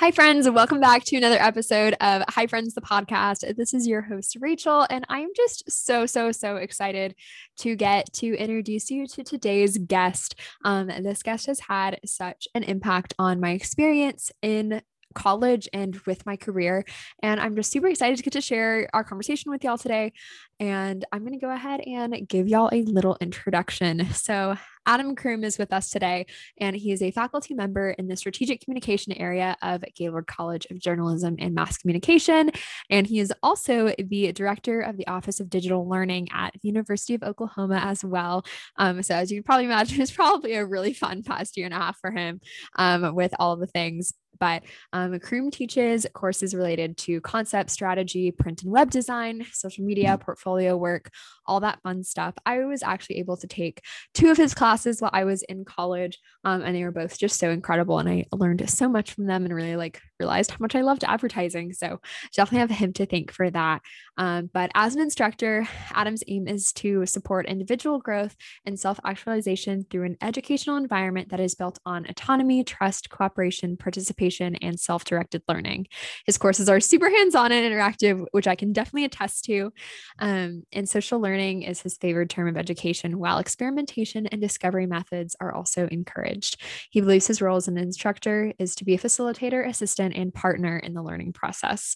Hi, friends, welcome back to another episode of Hi Friends, the podcast. This is your host, Rachel, and I'm just so, so, so excited to get to introduce you to today's guest. Um, this guest has had such an impact on my experience in college and with my career. And I'm just super excited to get to share our conversation with y'all today. And I'm going to go ahead and give y'all a little introduction. So, Adam Croom is with us today, and he is a faculty member in the strategic communication area of Gaylord College of Journalism and Mass Communication. And he is also the director of the Office of Digital Learning at the University of Oklahoma as well. Um, so, as you can probably imagine, it's probably a really fun past year and a half for him um, with all the things but um, Croom teaches courses related to concept, strategy, print and web design, social media, mm-hmm. Portfolio work, all that fun stuff. I was actually able to take two of his classes while I was in college, um, and they were both just so incredible. And I learned so much from them and really like realized how much I loved advertising. So definitely have him to thank for that. Um, but as an instructor, Adam's aim is to support individual growth and self actualization through an educational environment that is built on autonomy, trust, cooperation, participation, and self directed learning. His courses are super hands on and interactive, which I can definitely attest to. Um, Um, and social learning is his favored term of education, while experimentation and discovery methods are also encouraged. He believes his role as an instructor is to be a facilitator, assistant, and partner in the learning process.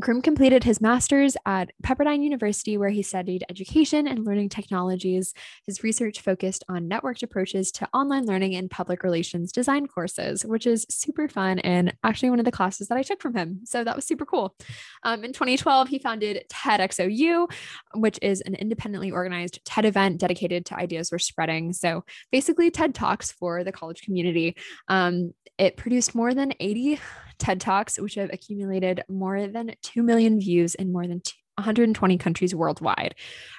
Croom completed his master's at Pepperdine University, where he studied education and learning technologies. His research focused on networked approaches to online learning and public relations design courses, which is super fun and actually one of the classes that I took from him. So that was super cool. Um, in 2012, he founded TEDxOU, which is an independently organized TED event dedicated to ideas we're spreading. So basically, TED Talks for the college community. Um, it produced more than 80 TED Talks, which have accumulated more than 2 million views in more than 120 countries worldwide.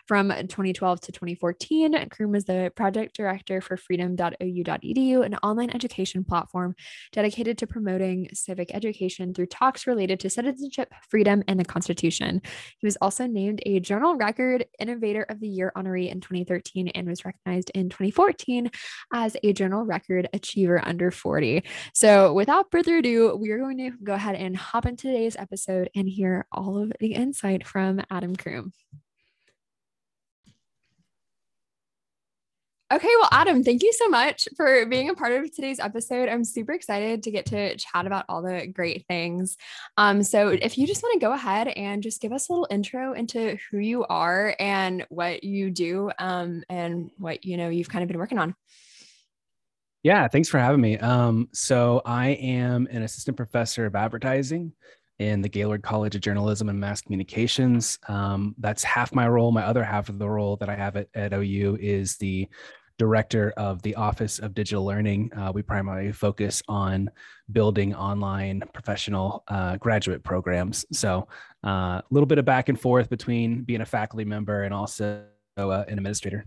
From 2012 to 2014, Croom was the project director for freedom.ou.edu, an online education platform dedicated to promoting civic education through talks related to citizenship, freedom, and the Constitution. He was also named a Journal Record Innovator of the Year honoree in 2013 and was recognized in 2014 as a Journal Record Achiever Under 40. So, without further ado, we are going to go ahead and hop into today's episode and hear all of the insight from Adam Croom. Okay, well, Adam, thank you so much for being a part of today's episode. I'm super excited to get to chat about all the great things. Um, so, if you just want to go ahead and just give us a little intro into who you are and what you do, um, and what you know you've kind of been working on. Yeah, thanks for having me. Um, so, I am an assistant professor of advertising in the Gaylord College of Journalism and Mass Communications. Um, that's half my role. My other half of the role that I have at, at OU is the director of the Office of Digital Learning. Uh, we primarily focus on building online professional uh, graduate programs. So uh, a little bit of back and forth between being a faculty member and also uh, an administrator.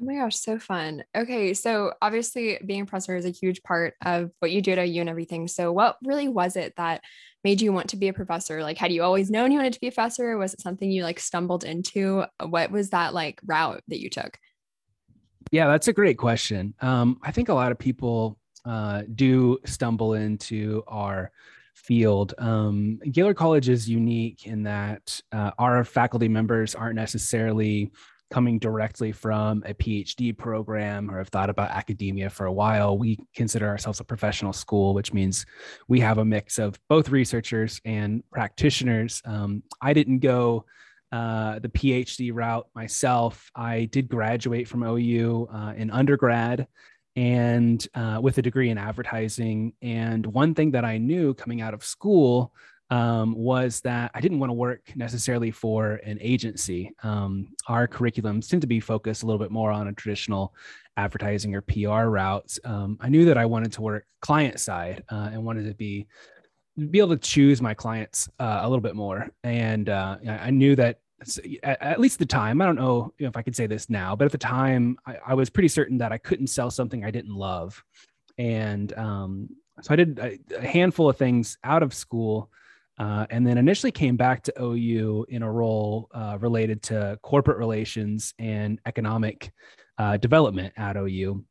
Oh my gosh, so fun. Okay, so obviously being a professor is a huge part of what you do at OU and everything. So what really was it that made you want to be a professor? Like had you always known you wanted to be a professor? Was it something you like stumbled into? What was that like route that you took? Yeah, that's a great question. Um, I think a lot of people uh, do stumble into our field. Um, College is unique in that uh, our faculty members aren't necessarily coming directly from a PhD program or have thought about academia for a while. We consider ourselves a professional school, which means we have a mix of both researchers and practitioners. Um, I didn't go uh, the PhD route myself. I did graduate from OU uh, in undergrad and uh, with a degree in advertising. And one thing that I knew coming out of school um, was that I didn't want to work necessarily for an agency. Um, our curriculums tend to be focused a little bit more on a traditional advertising or PR routes. Um, I knew that I wanted to work client side uh, and wanted to be be able to choose my clients uh, a little bit more. And uh, I knew that at, at, least the time, I don't know if I could say this now, but at the time, I, I was pretty certain that I couldn't sell something I didn't love. And um, so I did a, a handful of things out of school uh, and then initially came back to OU in a role uh, related to corporate relations and economic uh, development at OU.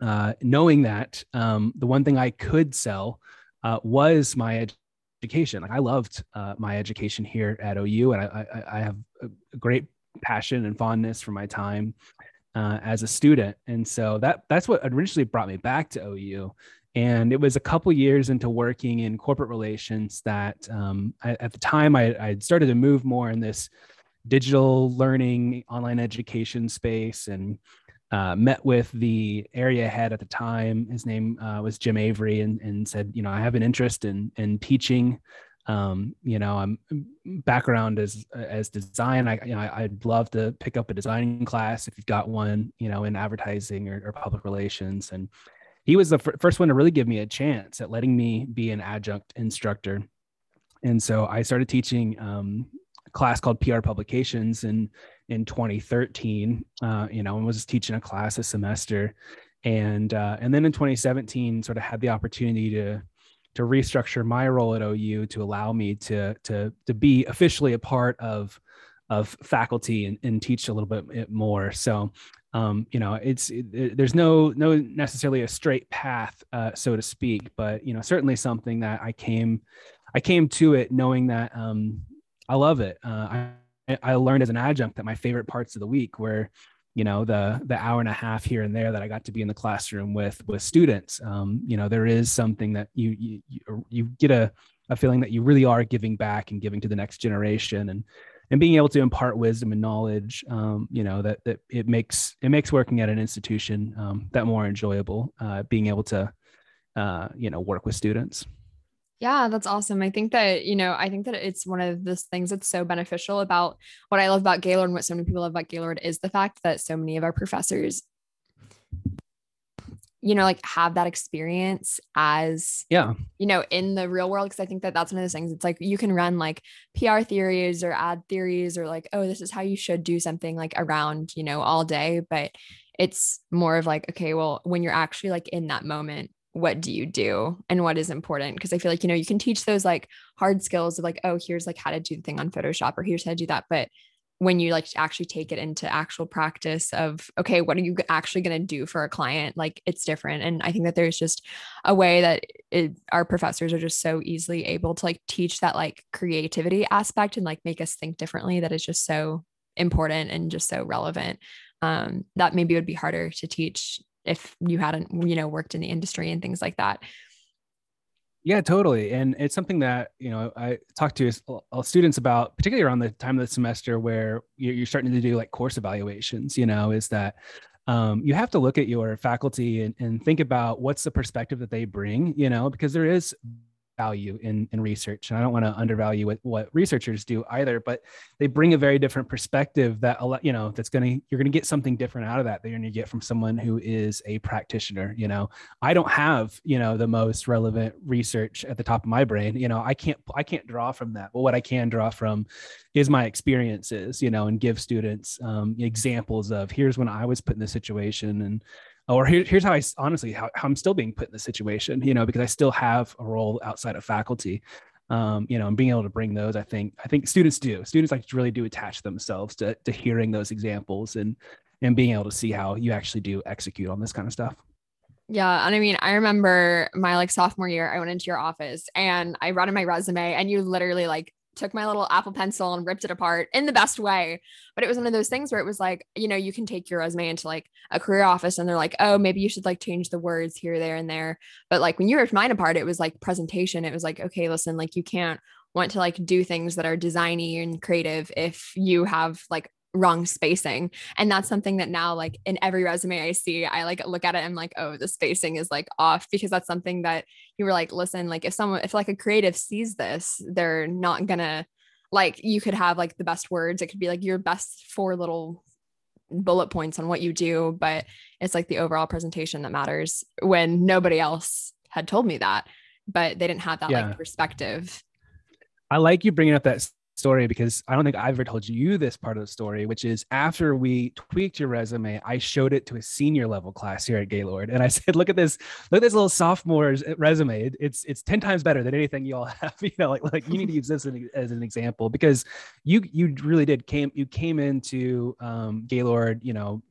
uh, knowing that um, the one thing I could sell uh, was my education. Like I loved uh, my education here at OU, and I, I, I have a great passion and fondness for my time as a student. And so that that's what originally brought me back to OU. And it was a couple years into working in corporate relations that um, I, at the time I, I started to move more in this digital learning, online education space, and uh, met with the area head at the time. His name uh, was Jim Avery, and, and said, you know, I have an interest in in teaching. Um, you know, I'm background as as design. I you know I, would love to pick up a designing class if you've got one. You know, in advertising or, or public relations. And he was the first one to really give me a chance at letting me be an adjunct instructor. And so I started teaching um, a class called PR Publications in in 2013. Uh, you know, and was teaching a class a semester, and uh, and then in 2017, sort of had the opportunity to to restructure my role at OU to allow me to to to be officially a part of of faculty and, and teach a little bit more. So um, you know, it's it, there's no no necessarily a straight path, uh, so to speak, but you know, certainly something that I came I came to it knowing that um, I love it. Uh, I I learned as an adjunct that my favorite parts of the week were you know the the hour and a half here and there that I got to be in the classroom with with students. Um, you know, there is something that you you you get a a feeling that you really are giving back and giving to the next generation and and being able to impart wisdom and knowledge um, you know that that it makes it makes working at an institution um, that more enjoyable uh, being able to uh, you know work with students yeah, that's awesome. I think that, you know, I think that it's one of the things that's so beneficial about what I love about Gaylord and what so many people love about Gaylord is the fact that so many of our professors, you know, like have that experience as, yeah, you know, in the real world. Cause I think that that's one of those things. It's like you can run like PR theories or ad theories or like, oh, this is how you should do something like around, you know, all day. But it's more of like, okay, well, when you're actually like in that moment, what do you do and what is important because i feel like you know you can teach those like hard skills of like oh here's like how to do the thing on photoshop or here's how to do that but when you like actually take it into actual practice of okay what are you actually going to do for a client? Like it's different and i think that there's just a way that it, our professors are just so easily able to like teach that like creativity aspect and like make us think differently that is just so important and just so relevant um, that maybe would be harder to teach if you hadn't you know worked in the industry and things like that yeah totally and it's something that you know i talk to students about particularly around the time of the semester where you're starting to do like course evaluations you know is that um, you have to look at your faculty and, and think about what's the perspective that they bring you know because there is value in, in research. And I don't want to undervalue what, what researchers do either, but they bring a very different perspective that, you know, that's going to, you're going to get something different out of that. than you're going to get from someone who is a practitioner. You know, I don't have, you know, the most relevant research at the top of my brain. You know, I can't, I can't draw from that. But what I can draw from is my experiences, you know, and give students um, examples of here's when I was put in this situation and or here, here's how I honestly how, how, I'm still being put in this situation, you know, because I still have a role outside of faculty. Um, you know, and being able to bring those, I think, I think students do. Students like really do attach themselves to to hearing those examples and and being able to see how you actually do execute on this kind of stuff. Yeah. And I mean, I remember my like sophomore year, I went into your office and I brought in my resume and you literally like took my little Apple pencil and ripped it apart in the best way. But it was one of those things where it was like, you know, you can take your resume into like a career office and they're like, oh, maybe you should like change the words here, there, and there. But like when you ripped mine apart, it was like presentation. It was like, okay, listen, like you can't want to like do things that are designy and creative if you have like wrong spacing and that's something that now like in every resume i see i like look at it and i'm like oh the spacing is like off because that's something that you were like listen like if someone if like a creative sees this they're not gonna like you could have like the best words it could be like your best four little bullet points on what you do but it's like the overall presentation that matters when nobody else had told me that but they didn't have that yeah. like perspective i like you bringing up that story because I don't think I've ever told you this part of the story, which is after we tweaked your resume, I showed it to a senior level class here at Gaylord, and I said, "Look at this! Look at this little sophomore's resume. it's it's ten times better than anything you all have. You know, like like you need to use this as an example because you you really did came you came into um, Gaylord, you know,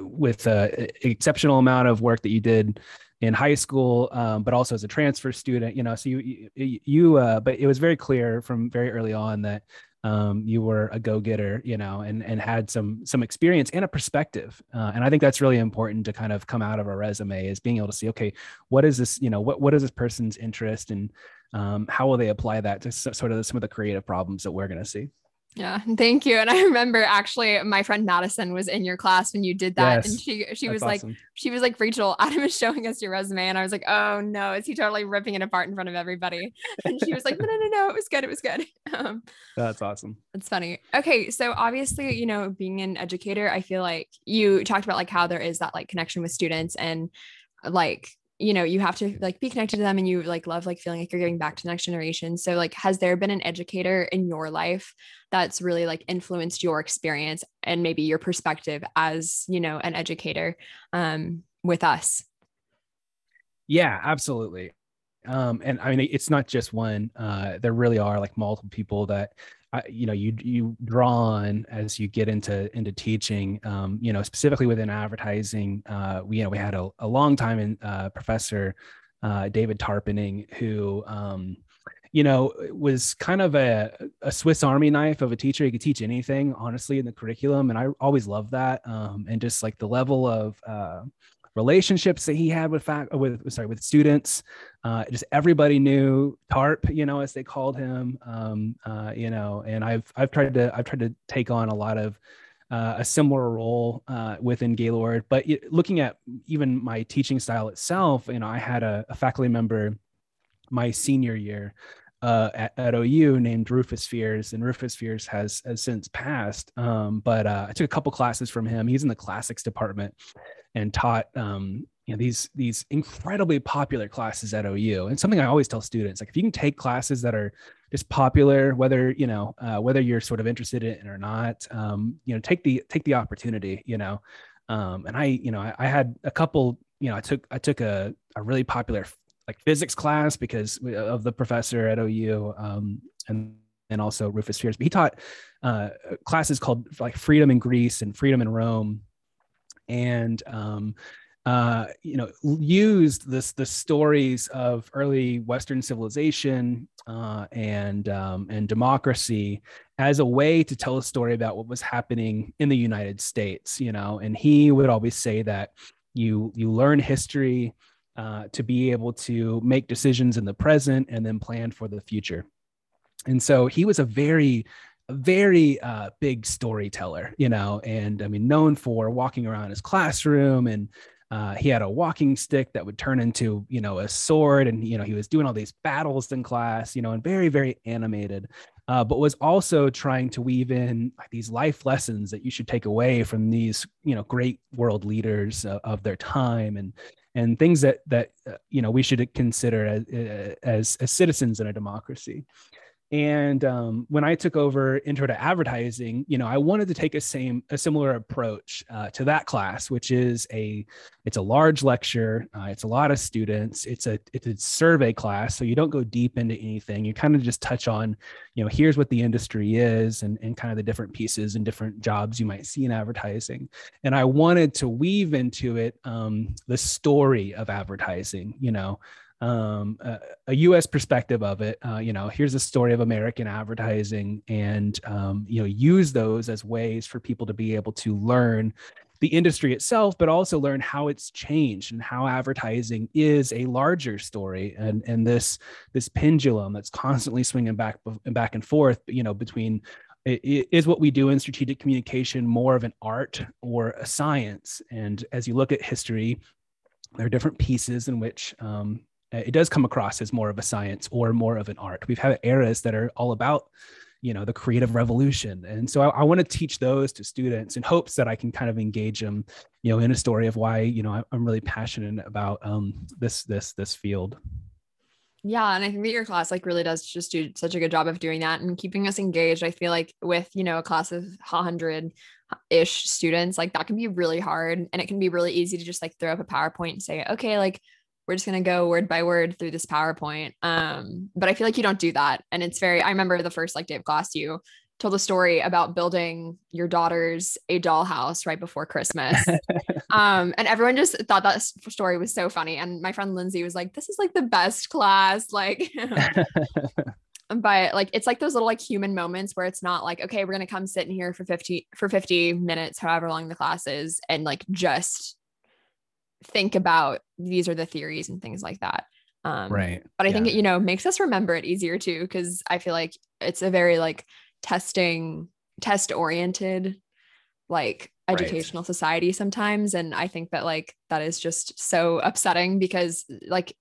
with a exceptional amount of work that you did in high school, um, but also as a transfer student, you know, so you, you, you uh, but it was very clear from very early on that um, you were a go-getter, you know, and and had some some experience and a perspective. Uh, and I think that's really important to kind of come out of a resume is being able to see, okay, what is this, you know, what what is this person's interest and um, how will they apply that to sort of some of the creative problems that we're going to see. Yeah, thank you. And I remember actually my friend Madison was in your class when you did that. Yes, and she she was awesome. like, she was like, Rachel, Adam is showing us your resume. And I was like, oh no, is he totally ripping it apart in front of everybody? And she was like, no, no, no, no, it was good. It was good. Um, That's awesome. That's funny. Okay. So obviously, you know, being an educator, I feel like you talked about like how there is that like connection with students and like you know you have to like be connected to them and you like love like feeling like you're giving back to the next generation. So like has there been an educator in your life that's really like influenced your experience and maybe your perspective as you know an educator um with us? Yeah absolutely. Um and i mean it's not just one uh there really are like multiple people that you know you you draw on as you get into into teaching um, you know specifically within advertising uh, we you know we had a, a long time in uh, professor uh, david tarpenning who um, you know was kind of a, a swiss army knife of a teacher. He could teach anything honestly in the curriculum and i always loved that um, and just like the level of uh, relationships that he had with fact with sorry with students. Uh, just everybody knew Tarp, you know, as they called him. Um, uh, you know, and I've I've tried to I've tried to take on a lot of uh, a similar role uh, within Gaylord. But looking at even my teaching style itself, you know, I had a, a faculty member my senior year uh, at, at, OU named Rufus Fears, and Rufus Fears has has since passed. Um, but uh, I took a couple classes from him. He's in the classics department, and taught um, you know these these incredibly popular classes at OU. And something I always tell students, like if you can take classes that are just popular, whether you know uh, whether you're sort of interested in it or not, um, you know, take the take the opportunity. You know, um, and I you know I, I had a couple. You know, I took I took a a really popular like physics class because of the professor at OU, um, and and also Rufus Fears. But he taught uh, classes called like Freedom in Greece and Freedom in Rome, and um, uh, you know used this the stories of early Western civilization uh, and um, and democracy as a way to tell a story about what was happening in the United States. You know, and he would always say that you you learn history uh, to be able to make decisions in the present and then plan for the future. And so he was a very, very uh, big storyteller, you know, and I mean, known for walking around his classroom and uh, he had a walking stick that would turn into, you know, a sword, and you know he was doing all these battles in class, you know, and very, very animated. Uh, but was also trying to weave in these life lessons that you should take away from these, you know, great world leaders uh, of their time, and and things that that uh, you know we should consider as, uh, as as citizens in a democracy and um, when I took over intro to advertising, you know, I wanted to take a same a similar approach uh, to that class, which is a it's a large lecture, uh, it's a lot of students, it's a it's a survey class, so you don't go deep into anything. You kind of just touch on, you know, here's what the industry is and and kind of the different pieces and different jobs you might see in advertising. And I wanted to weave into it um, the story of advertising, you know um, a, a, U.S. perspective of it. Uh, you know, here's a story of American advertising, and um, you know, use those as ways for people to be able to learn the industry itself, but also learn how it's changed and how advertising is a larger story, and and this this pendulum that's constantly swinging back back and forth. You know, between is what we do in strategic communication more of an art or a science? And as you look at history, there are different pieces in which um, it does come across as more of a science or more of an art. We've had eras that are all about, you know, the creative revolution, and so I, I want to teach those to students in hopes that I can kind of engage them, you know, in a story of why you know I, am really passionate about um, this this this field. Yeah, and I think that your class like really does just do such a good job of doing that and keeping us engaged. I feel like with you know a class of 100 ish students, like that can be really hard, and it can be really easy to just like throw up a PowerPoint and say, okay, like we're just going to go word by word through this PowerPoint. Um, but I feel like you don't do that. And it's very, I remember the first like day of class, you, told a story about building your daughter's a dollhouse right before Christmas. um, and everyone just thought that story was so funny. And my friend Lindsay was like, this is like the best class. Like, but like it's like those little like human moments where it's not like, okay, we're gonna come sit in here for 50 for 50 minutes, however long the class is, and like just think about these are the theories and things like that. Um, right. But I yeah. think it, you know, makes us remember it easier too, because I feel like it's a very like testing, test oriented, like educational right. society sometimes. And I think that like that is just so upsetting because like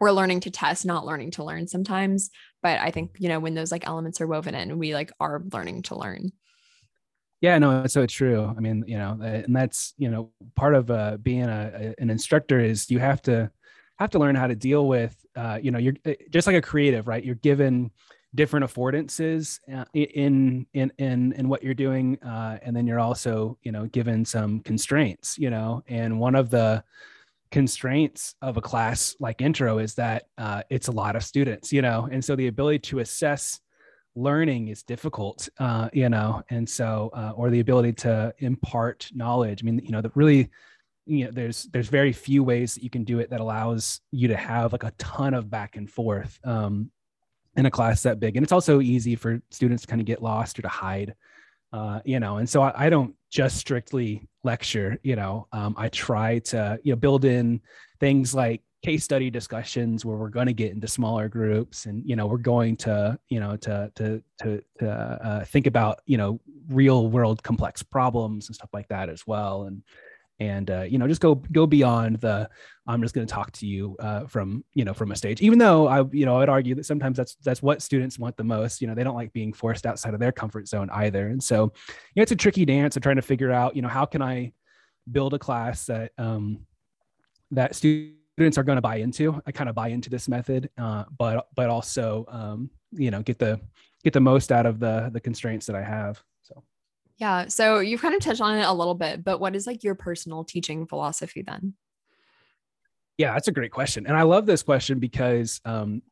we're learning to test, not learning to learn sometimes. But I think, you know, when those like elements are woven in, we like are learning to learn. Yeah, no, it's so true. I mean, you know, and that's, you know, part of uh, being a, an instructor is you have to have to learn how to deal with uh, you know you're uh, just like a creative right? You're given different affordances uh, in in in in what you're doing uh, and then you're also you know given some constraints you know? And one of the constraints of a class like intro is that uh, it's a lot of students you know? And so the ability to assess learning is difficult uh, you know and so uh, or the ability to impart knowledge. I mean you know the really you know there's there's very few ways that you can do it that allows you to have like a ton of back and forth um, in a class that big. And it's also easy for students to kind of get lost or to hide uh, you know and so I, I, don't just strictly lecture you know um, i try to you know build in things like case study discussions where we're going to get into smaller groups and you know we're going to you know to to to, to uh, think about you know real world complex problems and stuff like that as well. And and uh, you know just go go beyond the i'm just going to talk to you uh, from you know from a stage. Even though i you know i'd argue that sometimes that's that's what students want the most. You know they don't like being forced outside of their comfort zone either. And so you know it's a tricky dance of trying to figure out you know how can i build a class that um that students are going to buy into i kind of buy into this method uh, but but also um you know get the get the most out of the the constraints that i have so yeah. So you've kind of touched on it a little bit, but what is like your personal teaching philosophy then? Yeah, that's a great question. And I love this question because um,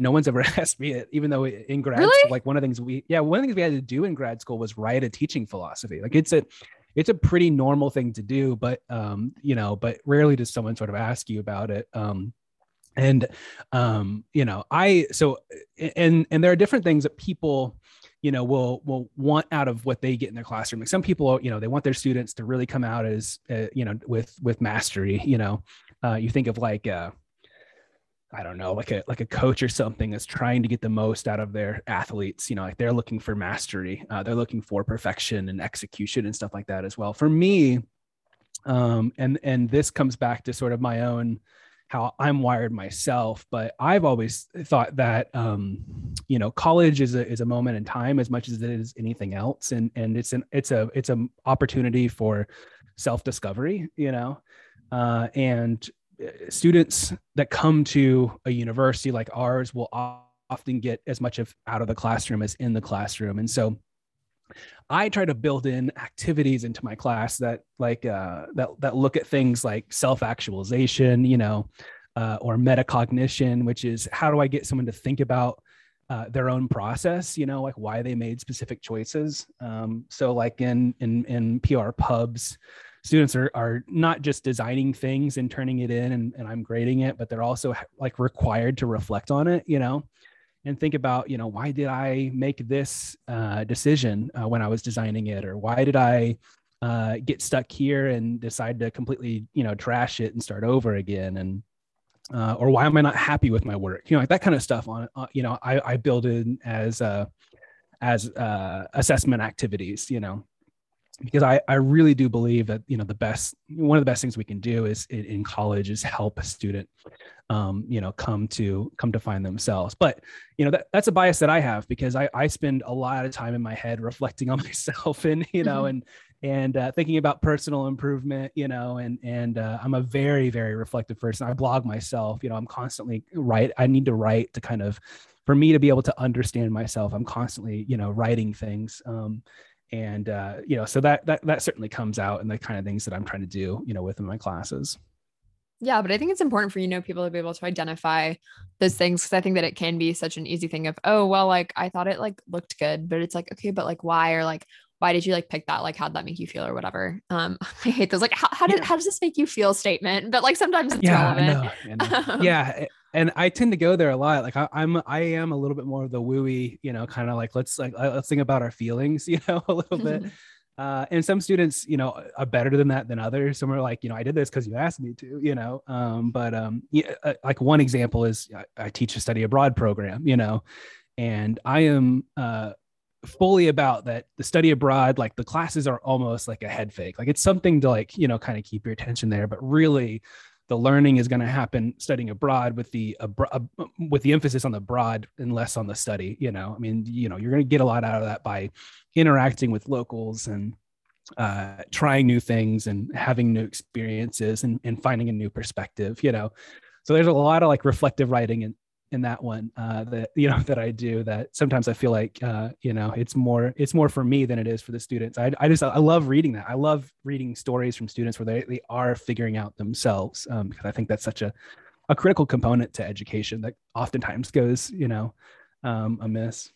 no one's ever asked me it, even though in grad really? school, like one of the things we, yeah, one of the things we had to do in grad school was write a teaching philosophy. Like it's a, it's a pretty normal thing to do, but, um, you know, but rarely does someone sort of ask you about it. Um, and, um, you know, I, so, and, and there are different things that people, you know will will want out of what they get in their classroom like some people you know they want their students to really come out as uh, you know with with mastery you know uh, you think of like uh I don't know, like a like a coach or something that's trying to get the most out of their athletes. You know, like they're looking for mastery, uh, they're looking for perfection and execution and stuff like that as well. For me, um, and and this comes back to sort of my own how I'm wired myself, but I've always thought that um, you know college is a is a moment in time as much as it is anything else, and and it's an it's a it's an opportunity for self discovery, you know, uh, and students that come to a university like ours will often get as much of out of the classroom as in the classroom, and so I try to build in activities into my class that like uh, that that look at things like self actualization, you know, uh, or metacognition, which is how do I get someone to think about uh, their own process, you know, like why they made specific choices. Um, so like in in in PR pubs, students are are not just designing things and turning it in and, and I'm grading it, but they're also like required to reflect on it, you know? And think about you know why did i make this uh, decision uh, when i was designing it? Or why did i uh, get stuck here and decide to completely you know trash it and start over again? And uh, or why am i not happy with my work? You know like that kind of stuff on uh, you know i, I build in as uh, as assessment activities you know because I, I really do believe that you know the best one of the best things we can do is in, college is help a student um, you know come to come to find themselves but you know that, that's a bias that i have because I, I spend a lot of time in my head reflecting on myself and you know mm-hmm. and and uh, thinking about personal improvement you know and and uh, i'm a very very reflective person i blog myself you know i'm constantly write i need to write to kind of for me to be able to understand myself i'm constantly you know writing things um, and uh, you know so that that that certainly comes out in the kind of things that i'm trying to do you know within my classes. Yeah, but I think it's important for you know people to be able to identify those things because I think that it can be such an easy thing of oh well like I thought it like looked good but it's like okay but like why? or like why did you like pick that? Like how'd that make you feel? or whatever. Um I hate those like how, how did yeah. how does this make you feel? statement but like sometimes it's yeah, relevant. I know, I know. yeah and I tend to go there a lot like I, I'm I am a little bit more of the wooey you know kind of like let's like let's think about our feelings you know a little bit. Uh, and some students you know are better than that than others. Some are like you know i did this because you asked me to you know um, but um, yeah, uh, like one example is I, I, teach a study abroad program you know and i am uh, fully about that the study abroad like the classes are almost like a head fake. Like it's something to like you know kind of keep your attention there but really the learning is going to happen studying abroad with the uh, with the emphasis on the broad and less on the study you know? I mean you know you're going to get a lot out of that by interacting with locals and uh, trying new things and having new experiences and, and finding a new perspective you know? So there's a lot of like reflective writing and in that one uh, that you know that I do that sometimes I feel like uh, you know it's more it's more for me than it is for the students. I, I just I love reading that. I love reading stories from students where they, they are figuring out themselves um, because I think that's such a a critical component to education that oftentimes goes you know um, amiss.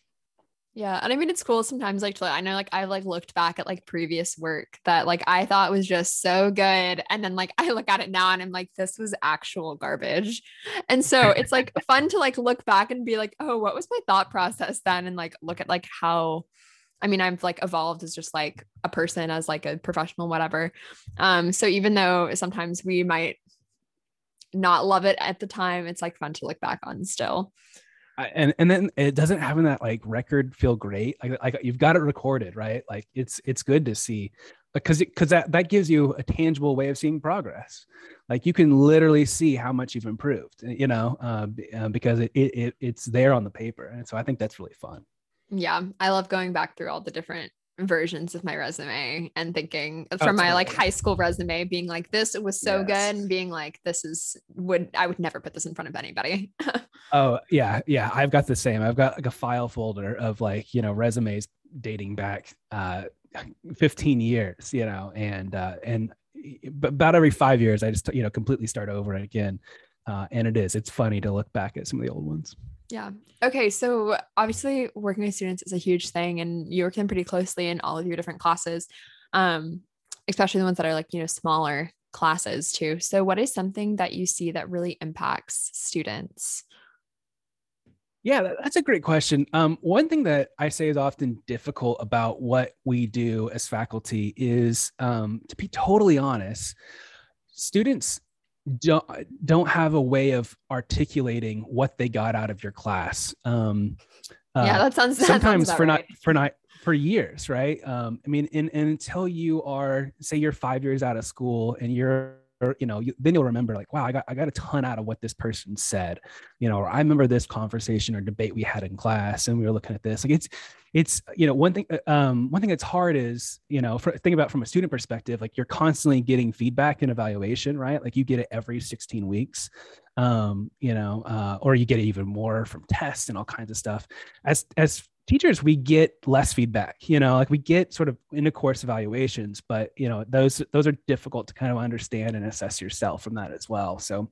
Yeah. And I mean, it's cool sometimes, like, to, I know, like, I've like looked back at like previous work that like I thought was just so good. And then like I look at it now and I'm like, this was actual garbage. And so it's like fun to like look back and be like, oh, what was my thought process then? And like look at like how. I mean, I've like evolved as just like a person, as like a professional, whatever. Um, so even though sometimes we might not love it at the time, it's like fun to look back on still and and then it doesn't having that like record feel great like like you've got it recorded right? Like it's it's good to see because because that that gives you a tangible way of seeing progress. Like you can literally see how much you've improved you know uh, uh, because it, it it's there on the paper and so i think that's really fun. Yeah i love going back through all the different versions of my resume and thinking oh, from my like high school resume being like this was so yes. good and being like this is would I would never put this in front of anybody. oh yeah, yeah. I've got the same. I've got like a file folder of like, you know, resumes dating back uh 15 years, you know, and uh and about every 5 years I just you know completely start over again. Uh and it is it's funny to look back at some of the old ones. Yeah. Okay. So obviously, working with students is a huge thing, and you work them pretty closely in all of your different classes, um, especially the ones that are like you know smaller classes too. So, what is something that you see that really impacts students? Yeah, that's a great question. Um, one thing that I say is often difficult about what we do as faculty is, um, to be totally honest, students don't don't have a way of articulating what they got out of your class. Um, yeah, uh, that sounds that sometimes sounds for right. not for not for years, right? Um, I mean, and, and until you are, say, you're five years out of school and you're or you know you, then you'll remember like wow i got i got a ton out of what this person said. You know or i remember this conversation or debate we had in class and we were looking at this. Like it's it's you know one thing uh, um one thing that's hard is you know for, think about from a student perspective like you're constantly getting feedback and evaluation right? Like you get it every 16 weeks um you know uh, or you get it even more from tests and all kinds of stuff. As as teachers we get less feedback you know like we get sort of in a course evaluations but you know those those are difficult to kind of understand and assess yourself from that as well. So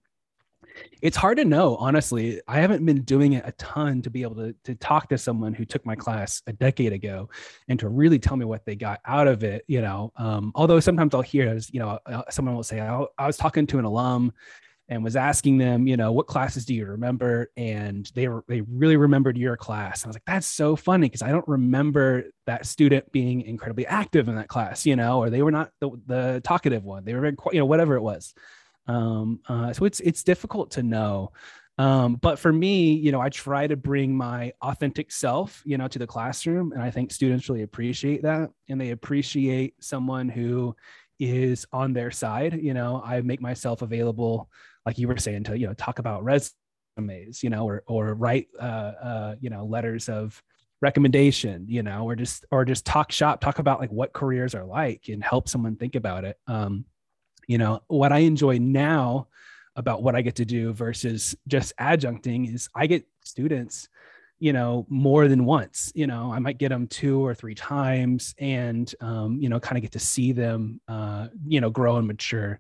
it's hard to know honestly. I haven't been doing it a ton to be able to, to talk to someone who took my class a decade ago and to really tell me what they got out of it you know um, although sometimes i'll hear as you know uh, someone will say I, I was talking to an alum and was asking them, you know, what classes do you remember? And they were they really remembered your class. And I was like, that's so funny because I don't remember that student being incredibly active in that class, you know, or they were not the, the talkative one. They were very, you know, whatever it was. Um, uh, so it's it's difficult to know. Um, but for me, you know, I try to bring my authentic self, you know, to the classroom, and I think students really appreciate that, and they appreciate someone who is on their side. You know, I make myself available like you were saying, to you know talk about resumes, you know, or or write uh, uh, you know letters of recommendation, you know, or just or just talk shop, talk about like what careers are like, and help someone think about it. Um, you know, what I enjoy now about what I get to do versus just adjuncting is I get students you know more than once you know i might get them two or three times and um, you know kind of get to see them uh, you know grow and mature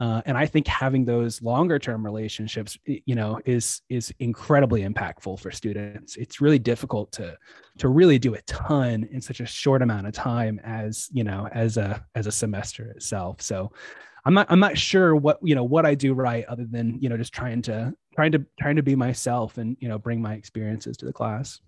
uh, and I think having those longer term relationships, you know, is is incredibly impactful for students. It's really difficult to to really do a ton in such a short amount of time as you know as a as a semester itself. So I'm not I'm not sure what you know what I do right other than you know just trying to trying to trying to be myself and you know bring my experiences to the class.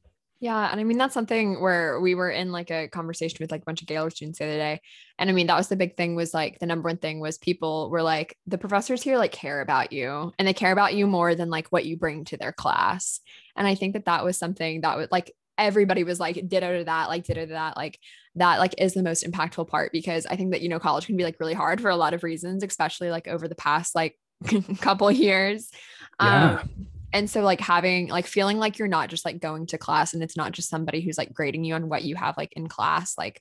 Yeah. And I mean, that's something where we were in like a conversation with like a bunch of Gaylord students the other day. And I mean, that was the big thing was like the number one thing was people were like, the professors here like care about you and they care about you more than like what you bring to their class. And I think that that was something that was like, everybody was like ditto to that, like ditto to that, like that like is the most impactful part because I think that, you know, college can be like really hard for a lot of reasons, especially like over the past like couple years. Yeah. Um, and so like having like feeling like you're not just like going to class and it's not just somebody who's like grading you on what you have like in class like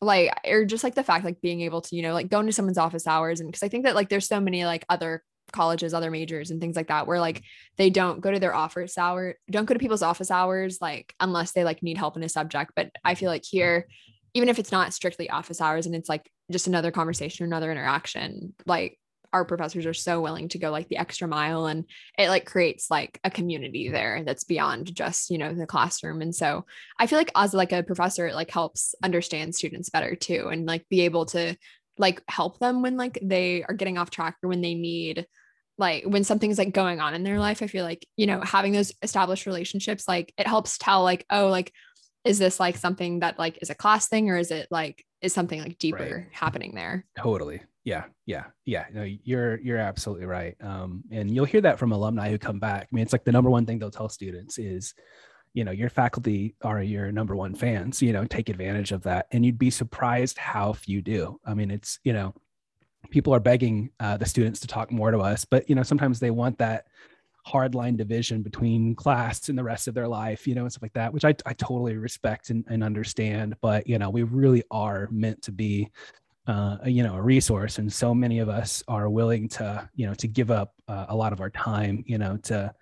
like or just like the fact like being able to you know like go into someone's office hours and because i think that like there's so many like other colleges other majors and things like that where like they don't go to their office hour don't go to people's office hours like unless they like need help in a subject. But i feel like here even if it's not strictly office hours and it's like just another conversation another interaction like our professors are so willing to go like the extra mile and it like creates like a community there that's beyond just you know the classroom and so i feel like as like a professor it like helps understand students better too and like be able to like help them when like they are getting off track or when they need like when something's like going on in their life. I feel like you know having those established relationships like it helps tell like oh like is this like something that like is a class thing or is it like is something like deeper right. happening there totally yeah, yeah, yeah. No, you're you're absolutely right. Um, and you'll hear that from alumni who come back. I mean, it's like the number one thing they'll tell students is, you know, your faculty are your number one fans. You know, take advantage of that, and you'd be surprised how few do. I mean, it's you know, people are begging uh, the students to talk more to us, but you know, sometimes they want that hard line division between class and the rest of their life, you know, and stuff like that, which I, I totally respect and, and understand. But, you know, we really are meant to be uh, you know a resource and so many of us are willing to you know to give up uh, a lot of our time you know to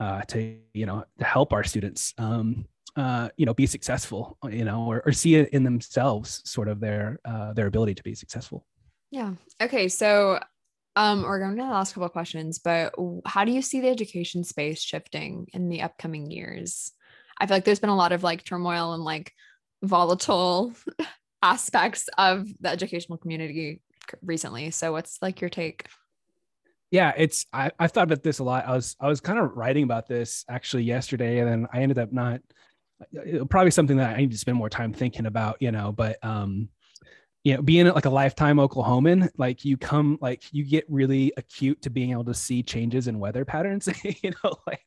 uh, to you know to help our students um, uh, you know be successful you know or, or see it in themselves sort of their uh, their ability to be successful yeah okay so um we're going to the last couple of questions but how do you see the education space shifting in the upcoming years i feel like there's been a lot of like turmoil and like volatile aspects of the educational community recently. So what's like your take? Yeah, it's I, I've thought about this a lot. I was I was kind of writing about this actually yesterday, and then I ended up not probably something that I need to spend more time thinking about, you know, but um you know, being like a lifetime Oklahoman, like you come, like you get really acute to being able to see changes in weather patterns. you know, like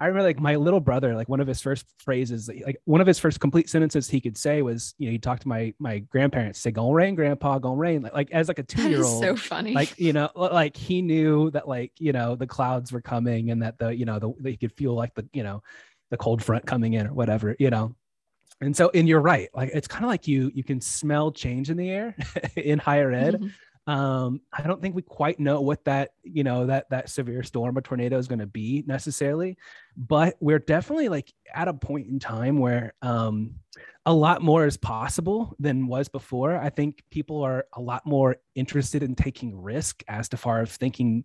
I remember like my little brother, like one of his first phrases, like one of his first complete sentences he could say was, you know, he talked to my my grandparents, say, "Gonna rain, Grandpa, gonna rain." Like, like as like a two year old, so funny. Like you know, like he knew that like you know the clouds were coming and that the you know the he could feel like the you know the cold front coming in or whatever, you know and so and you're right like it's kind of like you you can smell change in the air in higher ed. Mm-hmm. um i don't think we quite know what that you know that that severe storm or tornado is going to be necessarily but we're definitely like at a point in time where um a lot more is possible than was before. I think people are a lot more interested in taking risk as to far as thinking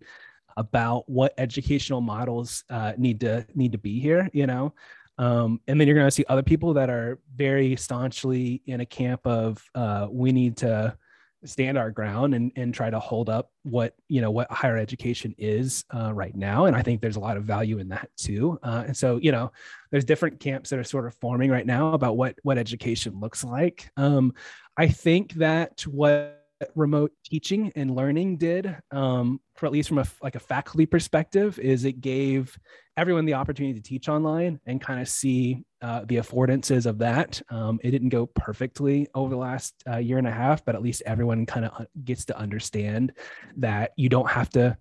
about what educational models uh, need to need to be here you know um, and then you're going to see other people that are very staunchly in a camp of uh, we need to stand our ground and, and try to hold up what you know what higher education is uh, right now. And i think there's a lot of value in that too. Uh, and so you know there's different camps that are sort of forming right now about what what education looks like. Um, i think that what remote teaching and learning did um, for at least from a like a faculty perspective is it gave everyone the opportunity to teach online and kind of see uh, the affordances of that. Um, it didn't go perfectly over the last uh, year and a half but at least everyone kind of uh, gets to understand that you don't have to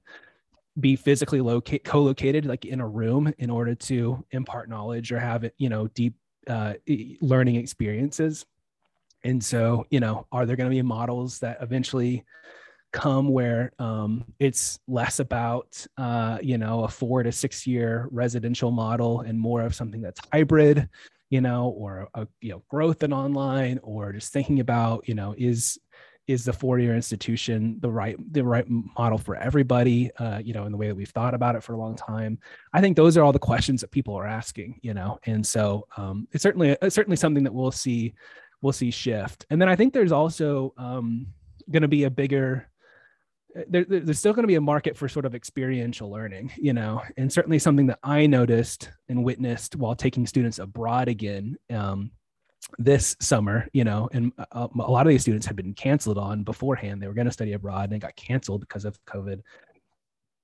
be physically locate co-located like in a room in order to impart knowledge or have it you know deep uh, learning experiences and so, you know, are there going to be models that eventually come where um, it's less about, uh, you know, a four to six year residential model and more of something that's hybrid, you know, or a, you know, growth in online, or just thinking about, you know, is is the four-year institution the right the right model for everybody uh, you know in the way that we've thought about it for a long time? I think those are all the questions that people are asking you know? And so um, it's certainly it's certainly something that we'll see we'll see shift and then i think there's also um, going to be a bigger there, there's still going to be a market for sort of experiential learning, you know, and certainly something that I noticed and witnessed while taking students abroad again. Um, this summer, you know, and a, uh, a lot of these students had been canceled on beforehand. They were going to study abroad and they got canceled because of COVID,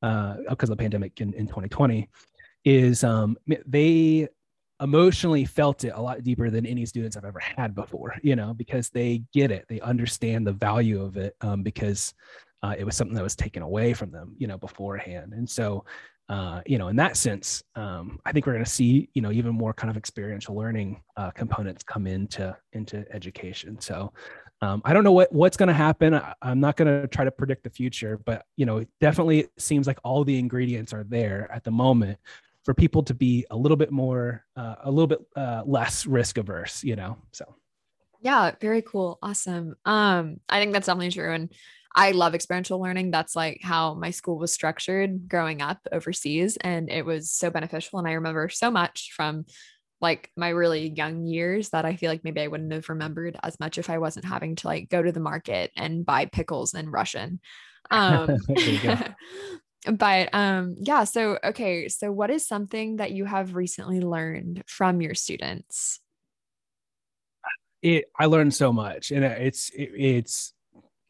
uh, because of the pandemic in, in 2020. Is um, they emotionally felt it a lot deeper than any students I've ever had before, you know, because they get it, they understand the value of it, um, because uh, it was something that was taken away from them, you know, beforehand. And so uh, you know, in that sense, um, I think we're going to see, you know, even more kind of experiential learning uh, components come into into education. So um, I don't know what what's going to happen. I, am not going to try to predict the future, but you know, definitely it seems like all the ingredients are there at the moment for people to be a little bit more, uh, a little bit uh, less risk averse. You know, so. Yeah, very cool. Awesome. Um, I think that's definitely true. And I love experiential learning. That's like how my school was structured growing up overseas. And it was so beneficial. And I remember so much from like my really young years that I feel like maybe I wouldn't have remembered as much if I wasn't having to like go to the market and buy pickles in Russian. Um, but um yeah so okay so what is something that you have recently learned from your students? It i learned so much and it's it, it's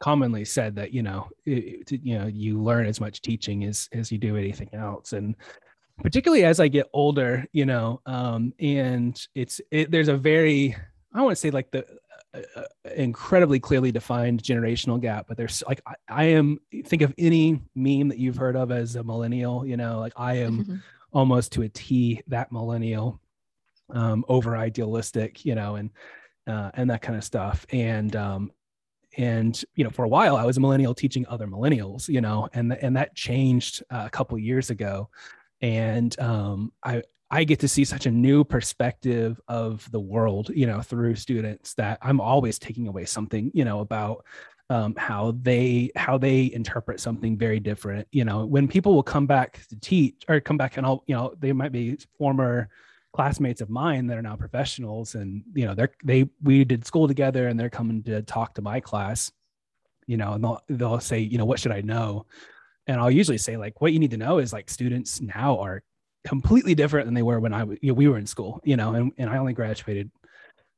commonly said that you know it, you know you learn as much teaching as as you do anything else and particularly as i get older you know um and it's it, there's a very i want to say like the incredibly clearly defined generational gap but there's like I, I, am think of any meme that you've heard of as a millennial you know like i am mm-hmm. almost to a t that millennial um over idealistic you know and uh, and that kind of stuff and um and you know for a while i was a millennial teaching other millennials you know and and that changed uh, a couple years ago and um, i i get to see such a new perspective of the world you know through students that i'm always taking away something you know about um, how they how they interpret something very different. You know when people will come back to teach or come back and all you know they might be former classmates of mine that are now professionals and you know they're they we did school together and they're coming to talk to my class you know and they'll they'll say you know what should i know? And i'll usually say like what you need to know is like students now are completely different than they were when i you know, we were in school you know and, and i only graduated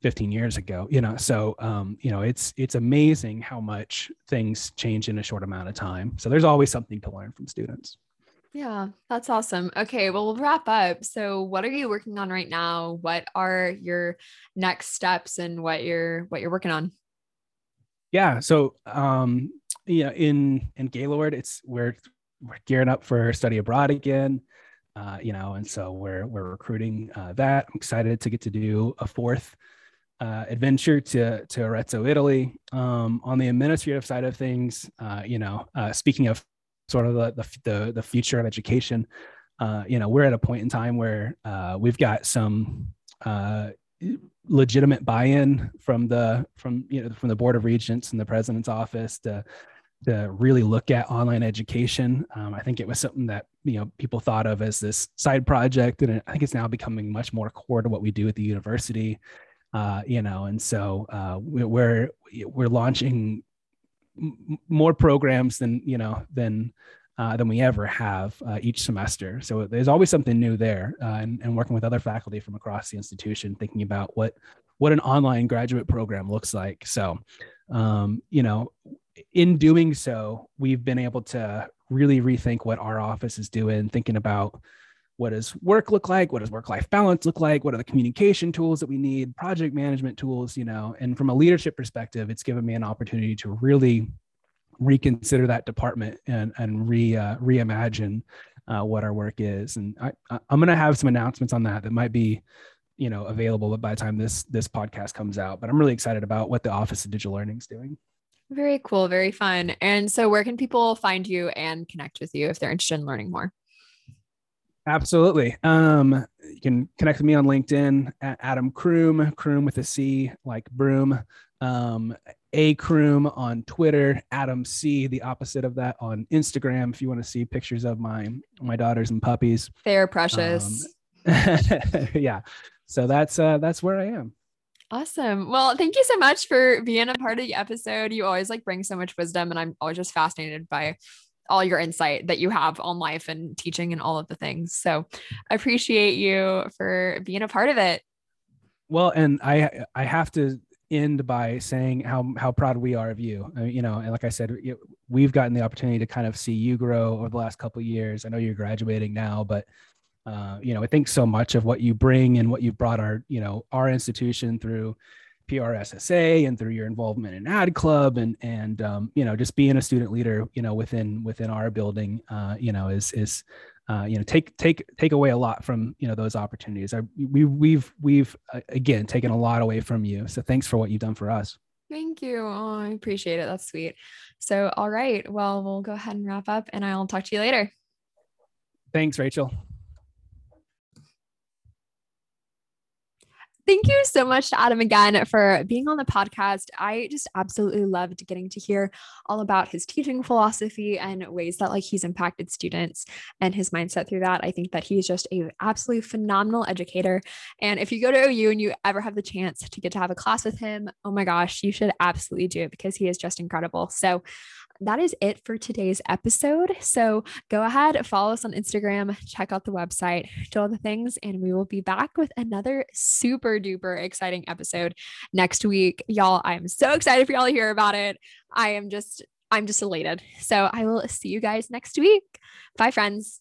15 years ago you know so um you know it's it's amazing how much things change in a short amount of time so there's always something to learn from students yeah, that's awesome. Okay, well, we'll wrap up. So, what are you working on right now? What are your next steps and what you're what you're working on? Yeah, so um yeah, in in Gaylord, it's we're we're gearing up for study abroad again. Uh, you know, and so we're we're recruiting uh, that. I'm excited to get to do a fourth uh, adventure to to Arezzo, Italy. Um, on the administrative side of things, uh, you know, uh, speaking of sort of the the, the future of education. Uh, you know, we're at a point in time where we've got some legitimate buy-in from the from you know from the board of regents and the president's office to to really look at online education. Um, I think it was something that you know people thought of as this side project, and I think it's now becoming much more core to what we do at the university. Uh, you know, and so uh, we're we're launching more programs than you know than uh, than we ever have uh, each semester. So there's always something new there, uh, and, and working with other faculty from across the institution, thinking about what what an online graduate program looks like. So, um, you know, in doing so, we've been able to really rethink what our office is doing, thinking about what does work look like what does work life balance look like what are the communication tools that we need project management tools you know? And from a leadership perspective it's given me an opportunity to really reconsider that department and and re uh, reimagine uh, what our work is. And I, i'm going to have some announcements on that that might be you know available by the time this this podcast comes out but i'm really excited about what the office of digital learning is doing very cool very fun and so where can people find you and connect with you if they're interested in learning more Absolutely. Um, you can connect with me on LinkedIn at Adam Croom, Croom with a C, like broom. Um, A Croom on Twitter, Adam C, the opposite of that on Instagram. If you want to see pictures of my my daughters and puppies, they're precious. Um, yeah, so that's uh, that's where I am. Awesome. Well, thank you so much for being a part of the episode. You always like bring so much wisdom, and I'm always just fascinated by all your insight that you have on life and teaching and all of the things. So I appreciate you for being a part of it. Well, and I I have to end by saying how how proud we are of you. Uh, you know, and like I said, we've gotten the opportunity to kind of see you grow over the last couple years. I know you're graduating now, but uh, you know, I think so much of what you bring and what you've brought our you know our institution through PRSSA and through your involvement in Ad Club and and um, you know just being a student leader you know within within our building uh, you know is is uh, you know take take take away a lot from you know those opportunities. I, we we've we've uh, again taken a lot away from you. So thanks for what you've done for us. Thank you. Oh, I appreciate it. That's sweet. So all right, well we'll go ahead and wrap up, and I'll talk to you later. Thanks, Rachel. Thank you so much to Adam again for being on the podcast. I just absolutely loved getting to hear all about his teaching philosophy and ways that like he's impacted students and his mindset through that. I think that he's just a absolutely phenomenal educator. And if you go to OU and you ever have the chance to get to have a class with him, oh my gosh, you should absolutely do it because he is just incredible. So that is it for today's episode. So go ahead, follow us on Instagram, check out the website, do all the things, and we will be back with another super duper exciting episode next week. Y'all, I am so excited for y'all to hear about it. I am just, I'm just elated. So I will see you guys next week. Bye, friends.